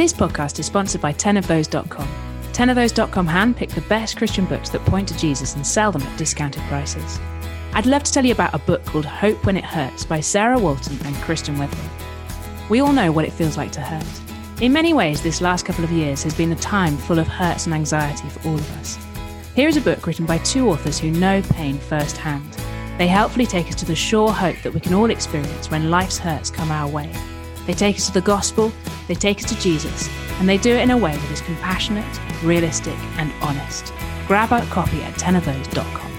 This podcast is sponsored by 10ofthose.com. 10ofthose.com handpick the best Christian books that point to Jesus and sell them at discounted prices. I'd love to tell you about a book called Hope When It Hurts by Sarah Walton and Kristen Wetherell. We all know what it feels like to hurt. In many ways, this last couple of years has been a time full of hurts and anxiety for all of us. Here is a book written by two authors who know pain firsthand. They helpfully take us to the sure hope that we can all experience when life's hurts come our way. They take us to the gospel, they take us to Jesus, and they do it in a way that is compassionate, realistic, and honest. Grab a copy at tenofthose.com.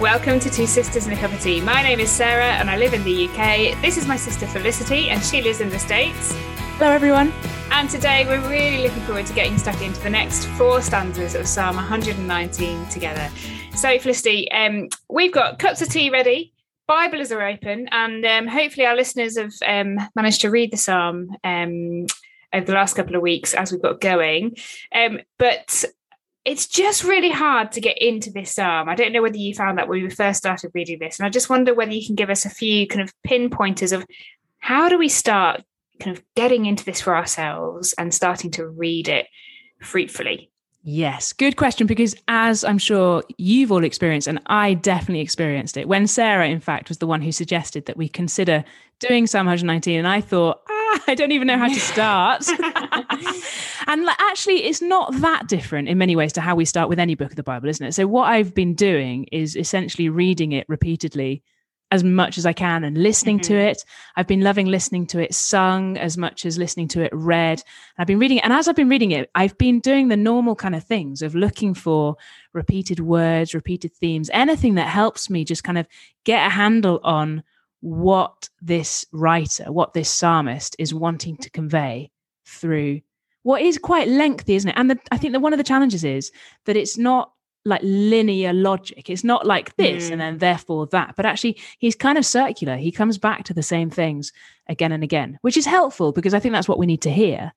Welcome to Two Sisters and a Cup of Tea. My name is Sarah and I live in the UK. This is my sister Felicity and she lives in the States. Hello, everyone. And today we're really looking forward to getting stuck into the next four stanzas of Psalm 119 together. So, Felicity, um, we've got cups of tea ready. Bibles are open, and um, hopefully our listeners have um, managed to read the psalm um, over the last couple of weeks as we've got going. Um, but it's just really hard to get into this psalm. I don't know whether you found that when we first started reading this, and I just wonder whether you can give us a few kind of pinpointers of how do we start kind of getting into this for ourselves and starting to read it fruitfully. Yes, good question. Because as I'm sure you've all experienced, and I definitely experienced it, when Sarah, in fact, was the one who suggested that we consider doing Psalm 119, and I thought, ah, I don't even know how to start. and actually, it's not that different in many ways to how we start with any book of the Bible, isn't it? So, what I've been doing is essentially reading it repeatedly as much as I can and listening mm-hmm. to it. I've been loving listening to it sung as much as listening to it read. I've been reading it. And as I've been reading it, I've been doing the normal kind of things of looking for repeated words, repeated themes, anything that helps me just kind of get a handle on what this writer, what this psalmist is wanting to convey through what is quite lengthy, isn't it? And the, I think that one of the challenges is that it's not like linear logic. It's not like this mm. and then therefore that, but actually he's kind of circular. He comes back to the same things again and again, which is helpful because I think that's what we need to hear.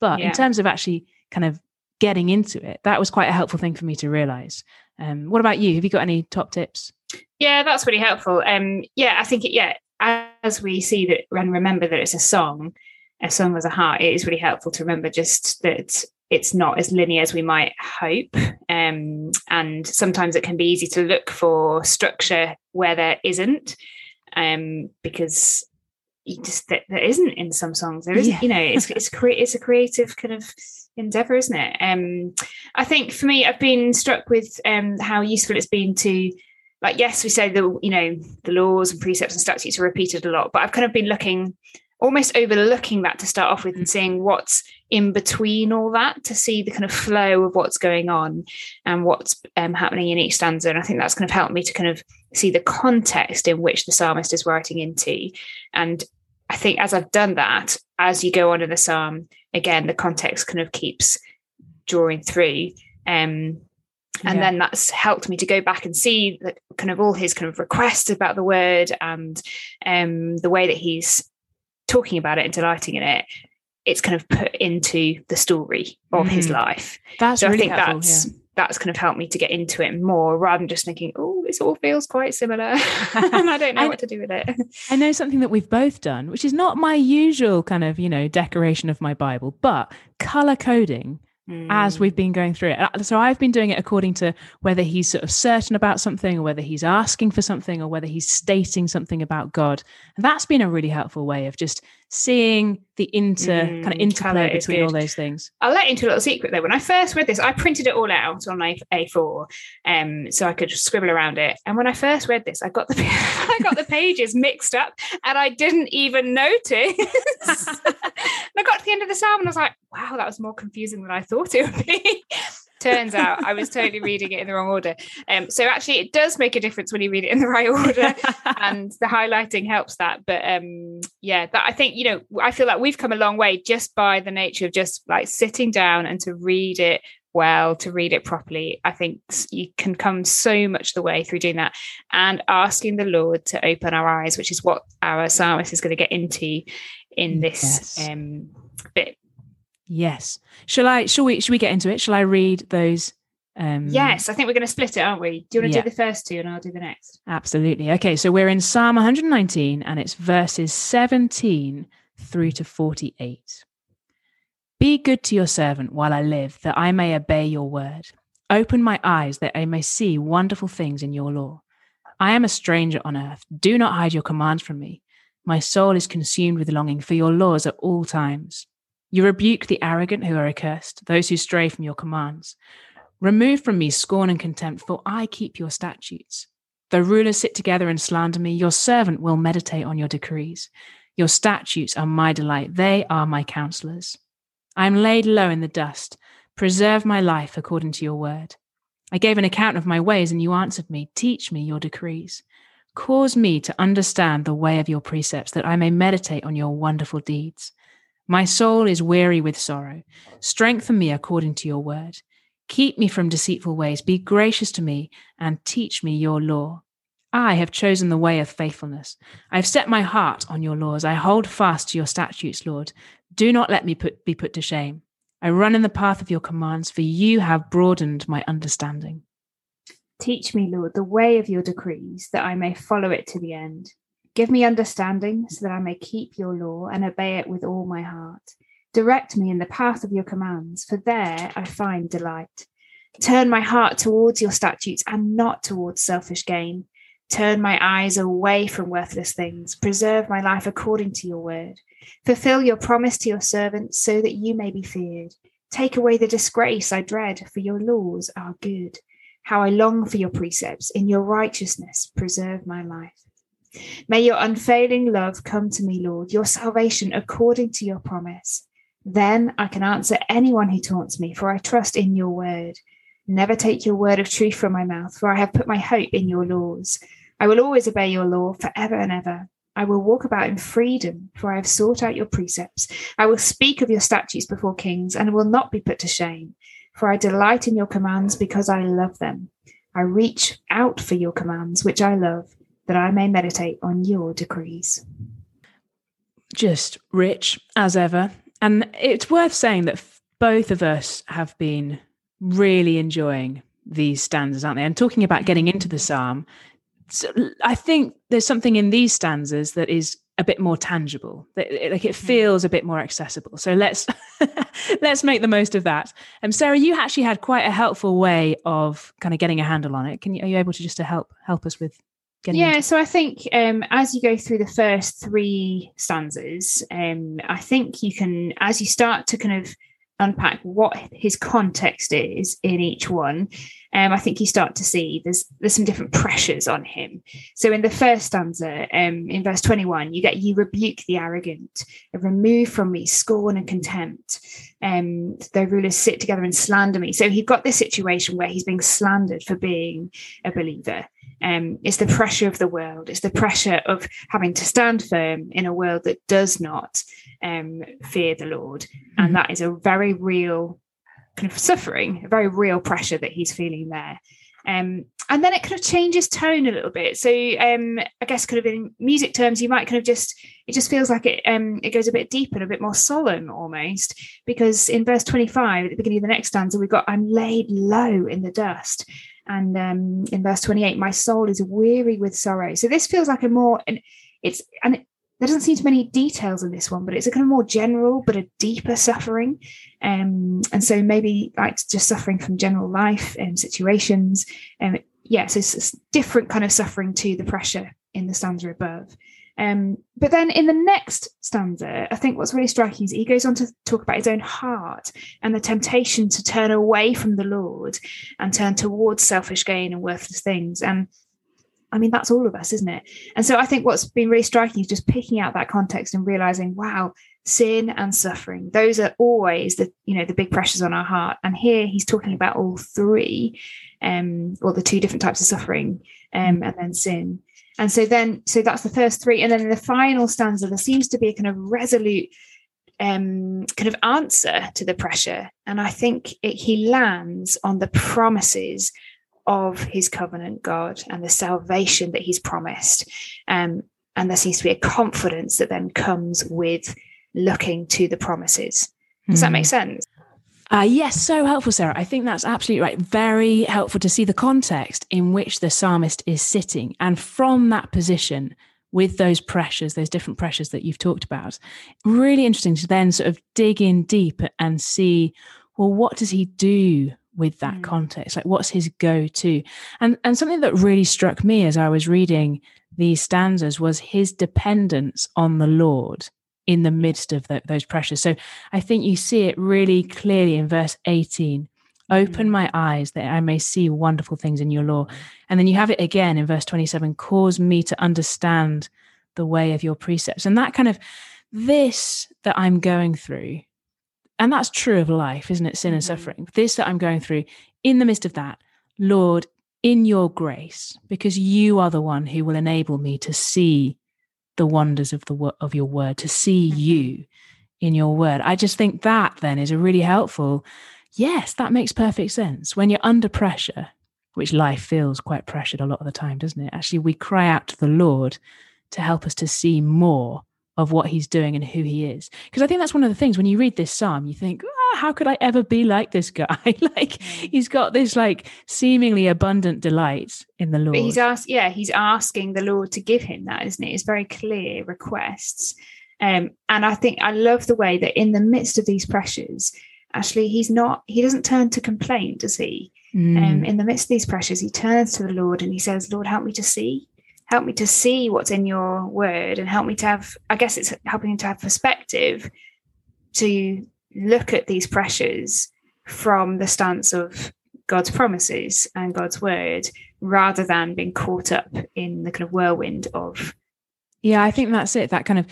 But yeah. in terms of actually kind of getting into it, that was quite a helpful thing for me to realize. Um, what about you? Have you got any top tips? Yeah, that's really helpful. Um, yeah, I think it, yeah, as we see that and remember that it's a song, a song as a heart, it is really helpful to remember just that it's not as linear as we might hope. Um, and sometimes it can be easy to look for structure where there isn't, um, because you just there, there isn't in some songs. There isn't, yeah. you know, it's it's cre- it's a creative kind of endeavor, isn't it? Um, I think for me, I've been struck with um, how useful it's been to like yes we say the you know the laws and precepts and statutes are repeated a lot but i've kind of been looking almost overlooking that to start off with and seeing what's in between all that to see the kind of flow of what's going on and what's um, happening in each stanza. And I think that's kind of helped me to kind of see the context in which the psalmist is writing into. And I think as I've done that, as you go on in the psalm, again, the context kind of keeps drawing through. Um, and yeah. then that's helped me to go back and see that kind of all his kind of requests about the word and um, the way that he's talking about it and delighting in it, it's kind of put into the story of mm. his life. That's so really I think helpful, that's yeah. that's kind of helped me to get into it more rather than just thinking, oh, this all feels quite similar. and I don't know I, what to do with it. I know something that we've both done, which is not my usual kind of, you know, decoration of my Bible, but color coding as mm. we've been going through it. So I've been doing it according to whether he's sort of certain about something or whether he's asking for something or whether he's stating something about God. And that's been a really helpful way of just seeing the inter mm, kind of interplay between all those things. I'll let into a little secret though. When I first read this, I printed it all out on A- A4, um, so I could just scribble around it. And when I first read this, I got the I got the pages mixed up, and I didn't even notice. I got to the end of the psalm and I was like, "Wow, that was more confusing than I thought it would be." Turns out I was totally reading it in the wrong order. Um, so actually, it does make a difference when you read it in the right order, and the highlighting helps that. But um, yeah, that I think you know, I feel like we've come a long way just by the nature of just like sitting down and to read it well, to read it properly. I think you can come so much the way through doing that and asking the Lord to open our eyes, which is what our psalmist is going to get into in this yes. um, bit Yes. Shall I? Shall we? Shall we get into it? Shall I read those? Um, yes, I think we're going to split it, aren't we? Do you want to yeah. do the first two, and I'll do the next? Absolutely. Okay, so we're in Psalm 119, and it's verses 17 through to 48. Be good to your servant while I live, that I may obey your word. Open my eyes that I may see wonderful things in your law. I am a stranger on earth. Do not hide your commands from me. My soul is consumed with longing for your laws at all times. You rebuke the arrogant who are accursed, those who stray from your commands. Remove from me scorn and contempt, for I keep your statutes. Though rulers sit together and slander me, your servant will meditate on your decrees. Your statutes are my delight, they are my counselors. I am laid low in the dust. Preserve my life according to your word. I gave an account of my ways, and you answered me. Teach me your decrees. Cause me to understand the way of your precepts, that I may meditate on your wonderful deeds. My soul is weary with sorrow. Strengthen me according to your word. Keep me from deceitful ways. Be gracious to me and teach me your law. I have chosen the way of faithfulness. I have set my heart on your laws. I hold fast to your statutes, Lord. Do not let me put, be put to shame. I run in the path of your commands, for you have broadened my understanding. Teach me, Lord, the way of your decrees, that I may follow it to the end. Give me understanding, so that I may keep your law and obey it with all my heart. Direct me in the path of your commands, for there I find delight. Turn my heart towards your statutes and not towards selfish gain. Turn my eyes away from worthless things. Preserve my life according to your word. Fulfill your promise to your servant so that you may be feared. Take away the disgrace I dread, for your laws are good. How I long for your precepts. In your righteousness, preserve my life. May your unfailing love come to me, Lord, your salvation according to your promise. Then I can answer anyone who taunts me, for I trust in your word. Never take your word of truth from my mouth, for I have put my hope in your laws. I will always obey your law forever and ever. I will walk about in freedom, for I have sought out your precepts. I will speak of your statutes before kings and will not be put to shame, for I delight in your commands because I love them. I reach out for your commands, which I love, that I may meditate on your decrees. Just rich as ever. And it's worth saying that both of us have been really enjoying these stanzas, aren't they? And talking about getting into the psalm, so I think there's something in these stanzas that is a bit more tangible like it hmm. feels a bit more accessible so let's let's make the most of that um sarah you actually had quite a helpful way of kind of getting a handle on it can you are you able to just to help help us with yeah into- so i think um as you go through the first three stanzas um i think you can as you start to kind of unpack what his context is in each one, um, I think you start to see there's there's some different pressures on him. So in the first stanza, um, in verse 21, you get you rebuke the arrogant, remove from me scorn and contempt. Um, the rulers sit together and slander me. So he got this situation where he's being slandered for being a believer. Um, it's the pressure of the world. It's the pressure of having to stand firm in a world that does not um, fear the Lord. And mm-hmm. that is a very real kind of suffering, a very real pressure that he's feeling there. Um, and then it kind of changes tone a little bit. So um, I guess kind of in music terms, you might kind of just it just feels like it um, it goes a bit deeper and a bit more solemn almost. Because in verse 25, at the beginning of the next stanza, we've got I'm laid low in the dust. And um, in verse 28, my soul is weary with sorrow. So this feels like a more and it's and it, there doesn't seem to be many details in this one, but it's a kind of more general but a deeper suffering. Um, and so maybe like just suffering from general life and situations. And um, yeah, so it's, it's different kind of suffering to the pressure in the stanza above. Um, but then in the next stanza, I think what's really striking is he goes on to talk about his own heart and the temptation to turn away from the Lord and turn towards selfish gain and worthless things. And I mean, that's all of us, isn't it? And so I think what's been really striking is just picking out that context and realizing, wow, sin and suffering, those are always the, you know, the big pressures on our heart. And here he's talking about all three, um, or the two different types of suffering, um, and then sin. And so then, so that's the first three. And then in the final stanza, there seems to be a kind of resolute um, kind of answer to the pressure. And I think it, he lands on the promises of his covenant God and the salvation that he's promised. Um, and there seems to be a confidence that then comes with looking to the promises. Does mm. that make hmm. sense? Uh, yes, so helpful, Sarah. I think that's absolutely right. Very helpful to see the context in which the psalmist is sitting. And from that position, with those pressures, those different pressures that you've talked about. Really interesting to then sort of dig in deep and see, well, what does he do with that mm. context? Like, what's his go to? And and something that really struck me as I was reading these stanzas was his dependence on the Lord in the midst of the, those pressures. So I think you see it really clearly in verse 18 Open mm. my eyes that I may see wonderful things in your law. And then you have it again in verse 27 cause me to understand the way of your precepts. And that kind of this that I'm going through, and that's true of life, isn't it? Sin and mm-hmm. suffering. This that I'm going through, in the midst of that, Lord, in your grace, because you are the one who will enable me to see the wonders of the of your word, to see mm-hmm. you in your word. I just think that then is a really helpful yes, that makes perfect sense. When you're under pressure, which life feels quite pressured a lot of the time, doesn't it? Actually, we cry out to the Lord to help us to see more of what he's doing and who he is. Because I think that's one of the things when you read this psalm, you think, oh, how could I ever be like this guy? like mm. he's got this like seemingly abundant delight in the Lord. But he's asked, yeah, he's asking the Lord to give him that, isn't it? It's very clear requests. Um, and I think I love the way that in the midst of these pressures, actually he's not he doesn't turn to complaint does he mm. um, in the midst of these pressures he turns to the lord and he says lord help me to see help me to see what's in your word and help me to have i guess it's helping to have perspective to look at these pressures from the stance of god's promises and god's word rather than being caught up in the kind of whirlwind of yeah, I think that's it. That kind of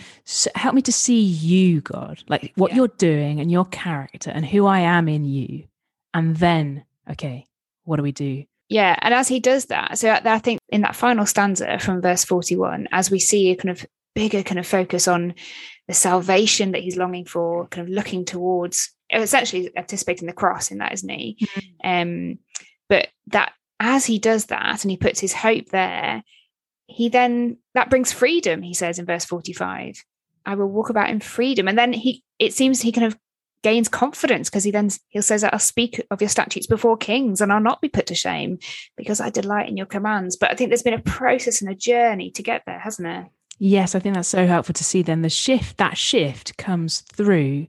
help me to see you, God, like what yeah. you're doing and your character and who I am in you. And then, okay, what do we do? Yeah. And as he does that, so I think in that final stanza from verse 41, as we see a kind of bigger kind of focus on the salvation that he's longing for, kind of looking towards, essentially anticipating the cross in that, isn't he? Mm-hmm. Um, but that as he does that and he puts his hope there, he then that brings freedom he says in verse 45 i will walk about in freedom and then he it seems he kind of gains confidence because he then he says i'll speak of your statutes before kings and i'll not be put to shame because i delight in your commands. But i think there's been a process and a journey to get there hasn't there? Yes i think that's so helpful to see then the shift that shift comes through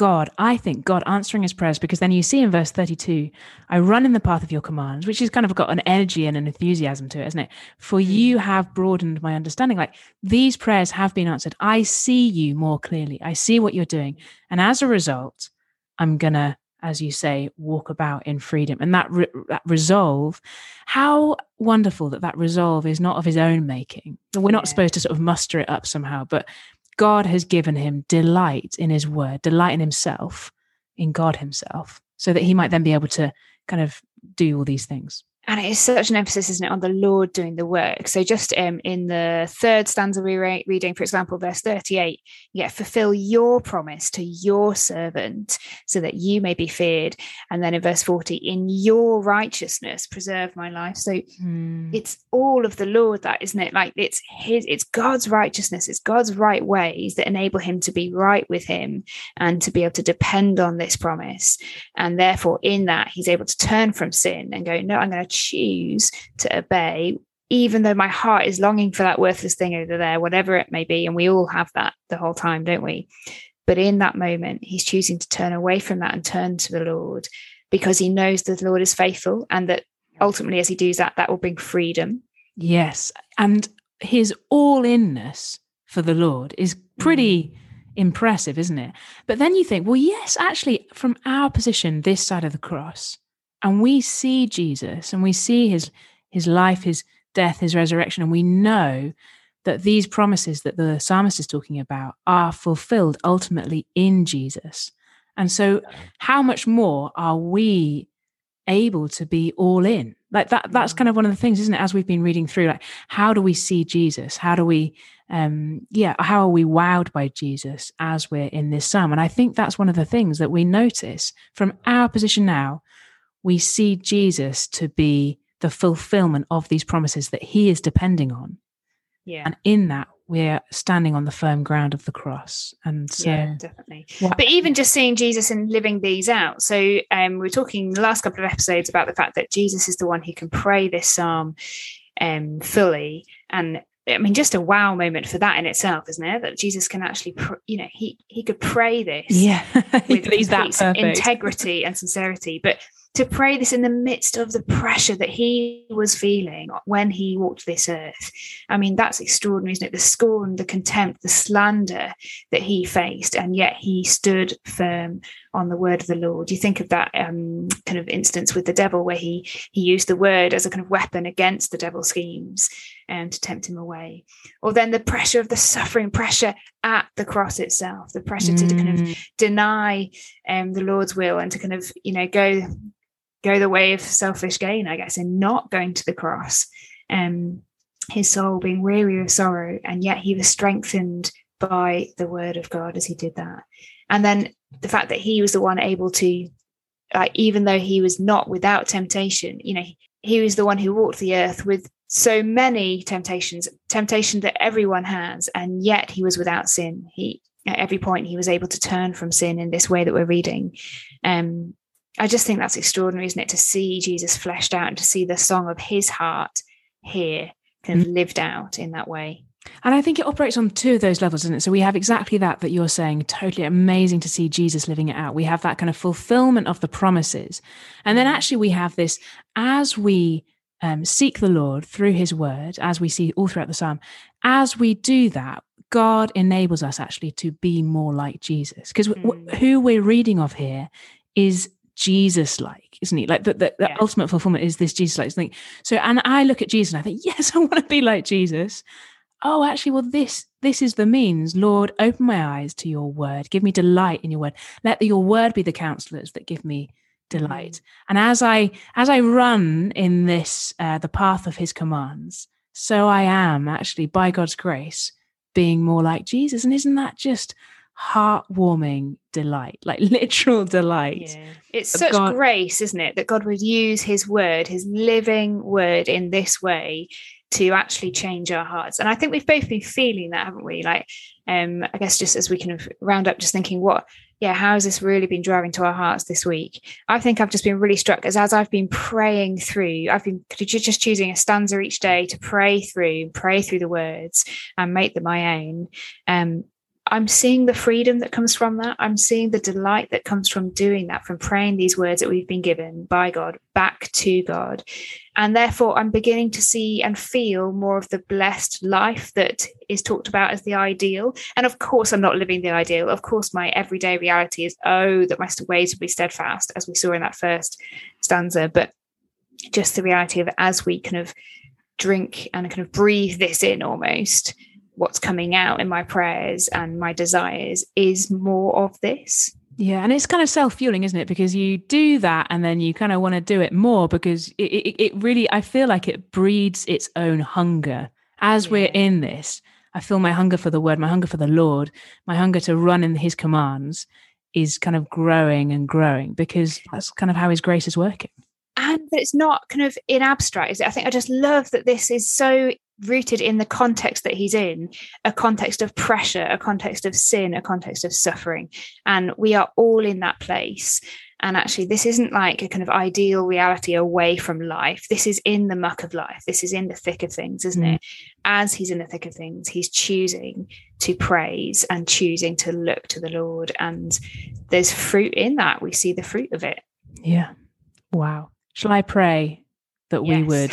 God, I think God answering his prayers because then you see in verse 32, I run in the path of your commands, which has kind of got an energy and an enthusiasm to it, isn't it? For hmm. you have broadened my understanding. Like these prayers have been answered. I see you more clearly. I see what you're doing. And as a result, I'm going to, as you say, walk about in freedom. And that, re- that resolve, how wonderful that that resolve is not of his own making. We're not yeah. supposed to sort of muster it up somehow, but God has given him delight in his word, delight in himself, in God himself, so that he might then be able to kind of do all these things and it is such an emphasis, isn't it, on the Lord doing the work. So just um, in the third stanza we re- reading, for example, verse 38, you get fulfill your promise to your servant so that you may be feared. And then in verse 40, in your righteousness, preserve my life. So mm. it's all of the Lord that, isn't it? Like it's his, it's God's righteousness, it's God's right ways that enable him to be right with him and to be able to depend on this promise. And therefore, in that, he's able to turn from sin and go, no, I'm going to choose to obey, even though my heart is longing for that worthless thing over there, whatever it may be. And we all have that the whole time, don't we? But in that moment, he's choosing to turn away from that and turn to the Lord because he knows that the Lord is faithful and that ultimately, as he does that, that will bring freedom. Yes. And his all inness for the Lord is pretty. Mm impressive, isn't it? But then you think, well, yes, actually, from our position, this side of the cross, and we see Jesus and we see his his life, his death, his resurrection, and we know that these promises that the psalmist is talking about are fulfilled ultimately in Jesus. And so how much more are we able to be all in? Like that that's kind of one of the things, isn't it? As we've been reading through, like how do we see Jesus? How do we um yeah, how are we wowed by Jesus as we're in this psalm? And I think that's one of the things that we notice from our position now we see Jesus to be the fulfillment of these promises that he is depending on. Yeah. And in that, we're standing on the firm ground of the cross. And so, yeah, definitely. What, but even just seeing Jesus and living these out. So, um, we are talking the last couple of episodes about the fact that Jesus is the one who can pray this psalm um, fully. And I mean, just a wow moment for that in itself, isn't it? That Jesus can actually, pr- you know, he he could pray this, yeah, with that integrity and sincerity, but to pray this in the midst of the pressure that he was feeling when he walked this earth. I mean, that's extraordinary, isn't it? The scorn, the contempt, the slander that he faced, and yet he stood firm on the word of the Lord. You think of that um, kind of instance with the devil where he he used the word as a kind of weapon against the devil's schemes and to tempt him away. Or then the pressure of the suffering, pressure at the cross itself, the pressure mm. to kind of mm. deny um, the Lord's will and to kind of, you know, go go the way of selfish gain, I guess, in not going to the cross. Um, his soul being weary of sorrow, and yet he was strengthened by the word of God as he did that. And then the fact that he was the one able to, like, even though he was not without temptation, you know, he was the one who walked the earth with so many temptations, temptation that everyone has, and yet he was without sin. He at every point he was able to turn from sin in this way that we're reading. Um, I just think that's extraordinary, isn't it? To see Jesus fleshed out and to see the song of his heart here kind of mm-hmm. lived out in that way. And I think it operates on two of those levels, isn't it? So we have exactly that that you're saying, totally amazing to see Jesus living it out. We have that kind of fulfillment of the promises. And then mm-hmm. actually we have this as we um, seek the Lord through his word, as we see all throughout the psalm, as we do that, God enables us actually to be more like Jesus. Because mm. w- who we're reading of here is Jesus like, isn't he? Like the, the, the yeah. ultimate fulfillment is this Jesus like thing. So, and I look at Jesus and I think, yes, I want to be like Jesus. Oh, actually, well, this this is the means. Lord, open my eyes to your word. Give me delight in your word. Let the, your word be the counselors that give me delight. Mm. And as I as I run in this uh, the path of His commands, so I am actually by God's grace being more like Jesus. And isn't that just heartwarming delight, like literal delight. Yeah. It's such God. grace, isn't it, that God would use his word, his living word in this way to actually change our hearts. And I think we've both been feeling that, haven't we? Like, um, I guess just as we kind of round up, just thinking, what, yeah, how has this really been driving to our hearts this week? I think I've just been really struck as as I've been praying through, I've been just choosing a stanza each day to pray through, pray through the words and make them my own. Um, I'm seeing the freedom that comes from that. I'm seeing the delight that comes from doing that, from praying these words that we've been given by God back to God. And therefore, I'm beginning to see and feel more of the blessed life that is talked about as the ideal. And of course, I'm not living the ideal. Of course, my everyday reality is, oh, that my ways will be steadfast, as we saw in that first stanza. But just the reality of as we kind of drink and kind of breathe this in almost what's coming out in my prayers and my desires is more of this. Yeah, and it's kind of self fueling, isn't it? Because you do that and then you kind of want to do it more because it, it, it, really, I feel like it breeds its own hunger. As yeah. we're in this, I feel my hunger for the word, my hunger for the Lord, my hunger to run in his commands is kind of growing and growing because that's kind of how his grace is working and it's not kind of in abstract is it? i think i just love that this is so rooted in the context that he's in a context of pressure a context of sin a context of suffering. And we are all in that place. And actually this isn't like a kind of ideal reality away from life. This is in the muck of life. This is in the thick of things isn't mm. it? As he's in the thick of things he's choosing to praise and choosing to look to the lord. And there's fruit in that. We see the fruit of it. Yeah. Wow. Shall i pray that yes. we would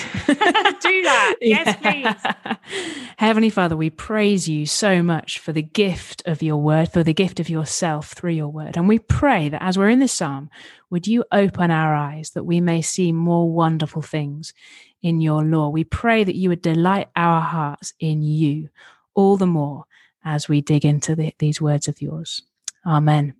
do that. Yes, please. Heavenly Father, we praise you so much for the gift of your word, for the gift of yourself through your word. And we pray that as we're in this psalm, would you open our eyes that we may see more wonderful things in your law? We pray that you would delight our hearts in you all the more as we dig into the, these words of yours. Amen.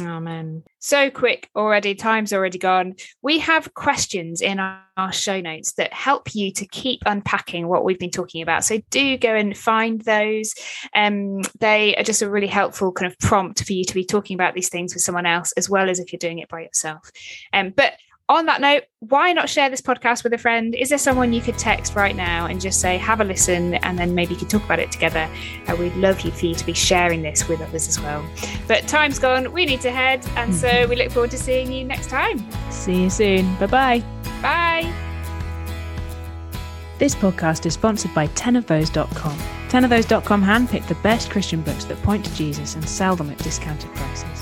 Amen. So quick already, time's already gone. We have questions in our, show notes that help you to keep unpacking what we've been talking about. So do go and find those. Um, they are just a really helpful kind of prompt for you to be talking about these things with someone else, as well as if you're doing it by yourself. Um, but on that note, why not share this podcast with a friend? Is there someone you could text right now and just say, have a listen, and then maybe you could talk about it together? Uh, we'd love you for you to be sharing this with others as well. But time's gone, we need to head, and so we look forward to seeing you next time. See you soon. Bye-bye. Bye. This podcast is sponsored by tenofthose.com. Tenofthose.com handpick the best Christian books that point to Jesus and sell them at discounted prices.